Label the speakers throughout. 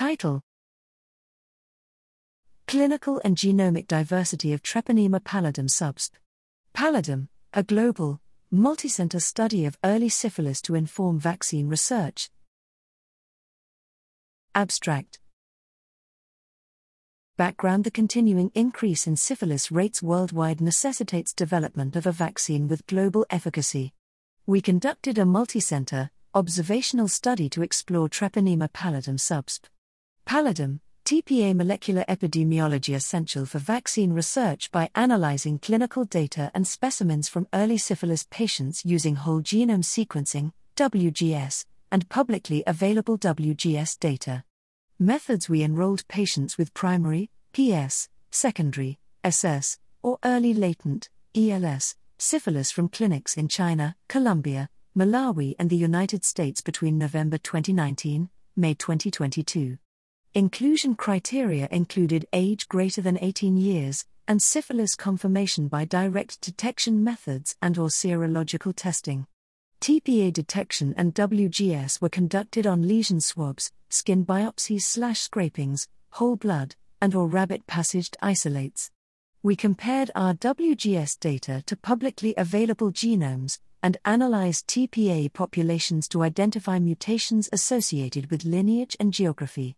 Speaker 1: Title Clinical and Genomic Diversity of Treponema pallidum subsp. Pallidum, a global, multicenter study of early syphilis to inform vaccine research. Abstract Background The continuing increase in syphilis rates worldwide necessitates development of a vaccine with global efficacy. We conducted a multicenter, observational study to explore Treponema pallidum subsp. Pallidum, TPA molecular epidemiology essential for vaccine research by analyzing clinical data and specimens from early syphilis patients using whole genome sequencing, WGS, and publicly available WGS data. Methods We enrolled patients with primary, PS, secondary, SS, or early latent, ELS, syphilis from clinics in China, Colombia, Malawi, and the United States between November 2019, May 2022. Inclusion criteria included age greater than 18 years and syphilis confirmation by direct detection methods and or serological testing. TPA detection and WGS were conducted on lesion swabs, skin biopsies slash scrapings, whole blood, and or rabbit passaged isolates. We compared our WGS data to publicly available genomes and analyzed TPA populations to identify mutations associated with lineage and geography.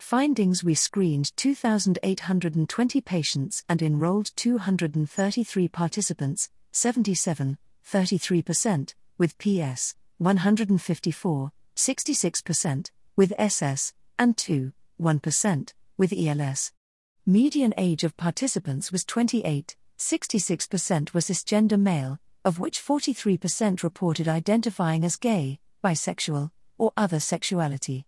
Speaker 1: Findings We screened 2,820 patients and enrolled 233 participants, 77, 33%, with PS, 154, 66%, with SS, and 2, 1%, with ELS. Median age of participants was 28, 66% was cisgender male, of which 43% reported identifying as gay, bisexual, or other sexuality.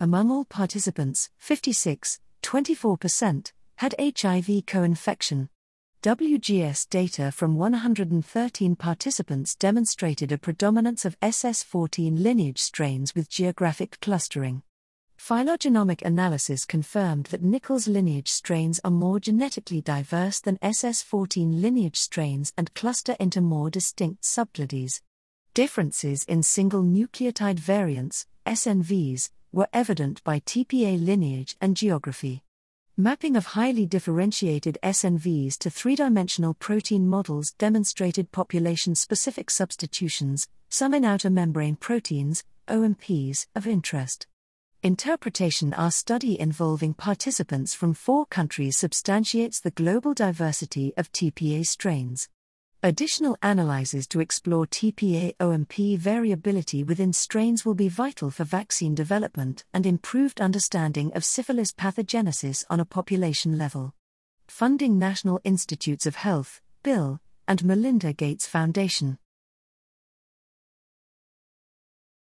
Speaker 1: Among all participants, 56, 24%, had HIV co infection. WGS data from 113 participants demonstrated a predominance of SS14 lineage strains with geographic clustering. Phylogenomic analysis confirmed that Nichols lineage strains are more genetically diverse than SS14 lineage strains and cluster into more distinct subclades. Differences in single nucleotide variants, SNVs, were evident by TPA lineage and geography. Mapping of highly differentiated SNVs to three dimensional protein models demonstrated population specific substitutions, some in outer membrane proteins, OMPs, of interest. Interpretation Our study involving participants from four countries substantiates the global diversity of TPA strains. Additional analyses to explore TPA OMP variability within strains will be vital for vaccine development and improved understanding of syphilis pathogenesis on a population level. Funding National Institutes of Health, Bill, and Melinda Gates Foundation.